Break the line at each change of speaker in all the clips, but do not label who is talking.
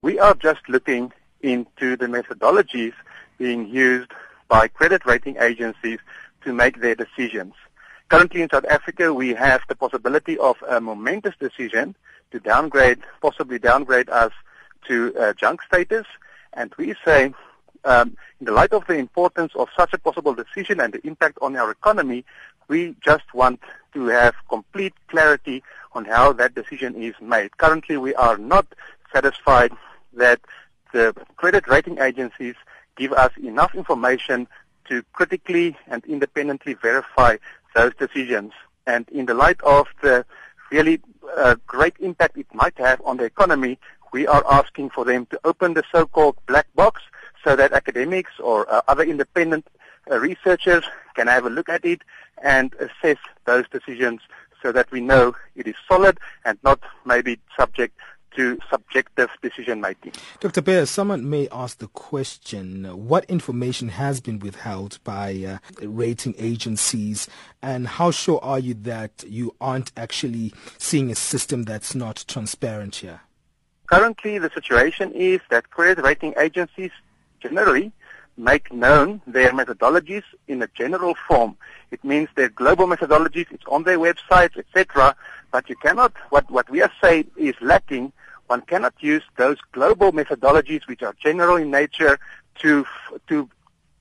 We are just looking into the methodologies being used by credit rating agencies to make their decisions. Currently in South Africa, we have the possibility of a momentous decision to downgrade, possibly downgrade us to uh, junk status. And we say, um, in the light of the importance of such a possible decision and the impact on our economy, we just want to have complete clarity on how that decision is made. Currently, we are not satisfied that the credit rating agencies give us enough information to critically and independently verify those decisions. And in the light of the really uh, great impact it might have on the economy, we are asking for them to open the so-called black box so that academics or uh, other independent uh, researchers can have a look at it and assess those decisions so that we know it is solid and not maybe subject to subjective decision making.
Dr. Bear, someone may ask the question what information has been withheld by uh, rating agencies, and how sure are you that you aren't actually seeing a system that's not transparent here?
Currently, the situation is that credit rating agencies generally make known their methodologies in a general form. It means their global methodologies, it's on their websites, etc. But you cannot, what, what we are saying is lacking, one cannot use those global methodologies which are general in nature to, to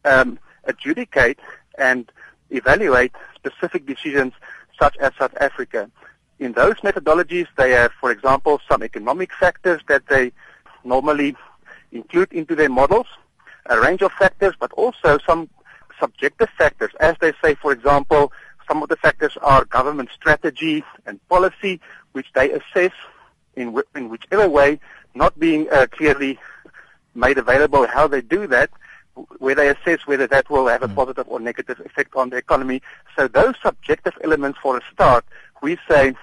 um, adjudicate and evaluate specific decisions such as South Africa. In those methodologies, they have, for example, some economic factors that they normally include into their models a range of factors, but also some subjective factors. As they say, for example, some of the factors are government strategy and policy, which they assess in, in whichever way, not being uh, clearly made available how they do that, where they assess whether that will have a hmm. positive or negative effect on the economy. So those subjective elements, for a start, we say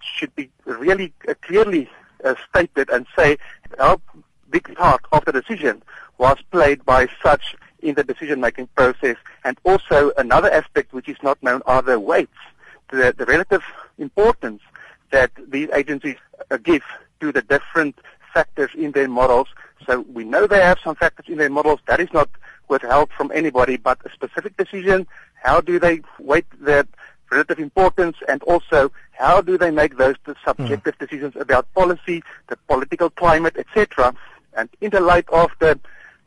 should be really uh, clearly uh, stated and say how big part of the decision was played by such in the decision-making process. And also another aspect which is not known are the weights, the, the relative importance that these agencies give to the different factors in their models. So we know they have some factors in their models. That is not withheld from anybody, but a specific decision, how do they weight their relative importance and also how do they make those subjective mm. decisions about policy, the political climate, etc. And in the light of the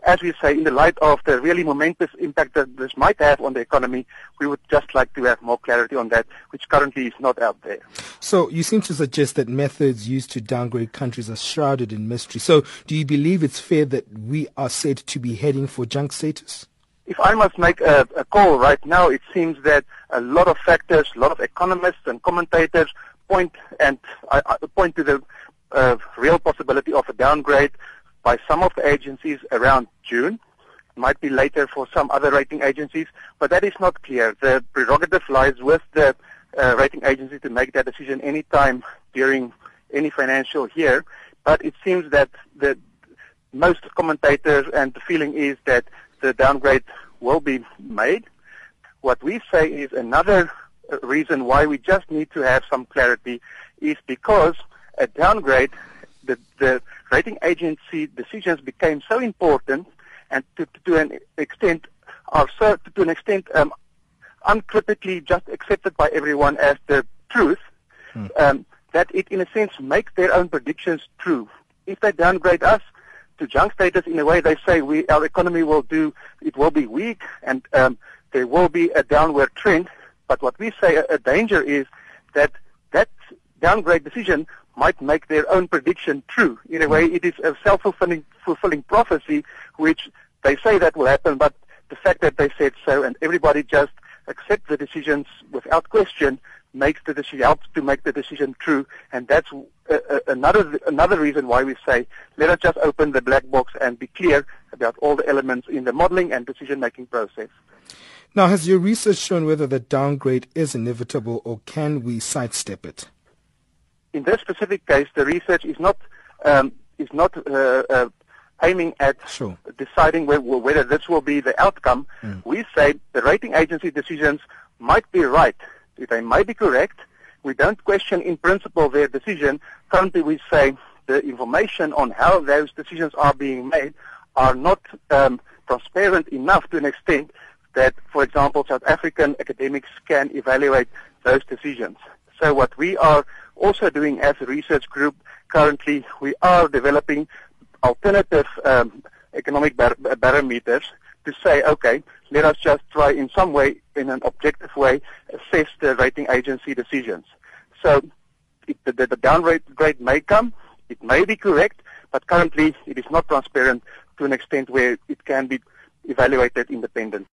as we say, in the light of the really momentous impact that this might have on the economy, we would just like to have more clarity on that, which currently is not out there.
So you seem to suggest that methods used to downgrade countries are shrouded in mystery. So do you believe it's fair that we are said to be heading for junk status?
If I must make a, a call right now, it seems that a lot of factors, a lot of economists and commentators point and uh, point to the uh, real possibility of a downgrade by some of the agencies around June. It might be later for some other rating agencies, but that is not clear. The prerogative lies with the uh, rating agency to make that decision any time during any financial year. But it seems that the most commentators and the feeling is that the downgrade will be made. What we say is another reason why we just need to have some clarity is because a downgrade the, the rating agency decisions became so important and to, to an extent are so to an extent um, uncritically just accepted by everyone as the truth hmm. um, that it in a sense makes their own predictions true. If they downgrade us to junk status in a way they say we our economy will do it will be weak and um, there will be a downward trend. But what we say a, a danger is that that downgrade decision might make their own prediction true. In a way, it is a self-fulfilling fulfilling prophecy, which they say that will happen, but the fact that they said so and everybody just accepts the decisions without question makes the decision helps to make the decision true, and that's uh, uh, another another reason why we say let us just open the black box and be clear about all the elements in the modeling and decision making process.
Now, has your research shown whether the downgrade is inevitable, or can we sidestep it?
In this specific case, the research is not um, is not uh, uh, aiming at
sure.
deciding whether, whether this will be the outcome. Mm. We say the rating agency decisions might be right. They might be correct. We don't question in principle their decision. Currently, we say the information on how those decisions are being made are not um, transparent enough to an extent that, for example, South African academics can evaluate those decisions. So what we are also doing as a research group currently, we are developing alternative um, economic bar- barometers to say, okay, let us just try in some way, in an objective way, assess the rating agency decisions. So it, the, the downgrade grade may come, it may be correct, but currently it is not transparent to an extent where it can be evaluated independently.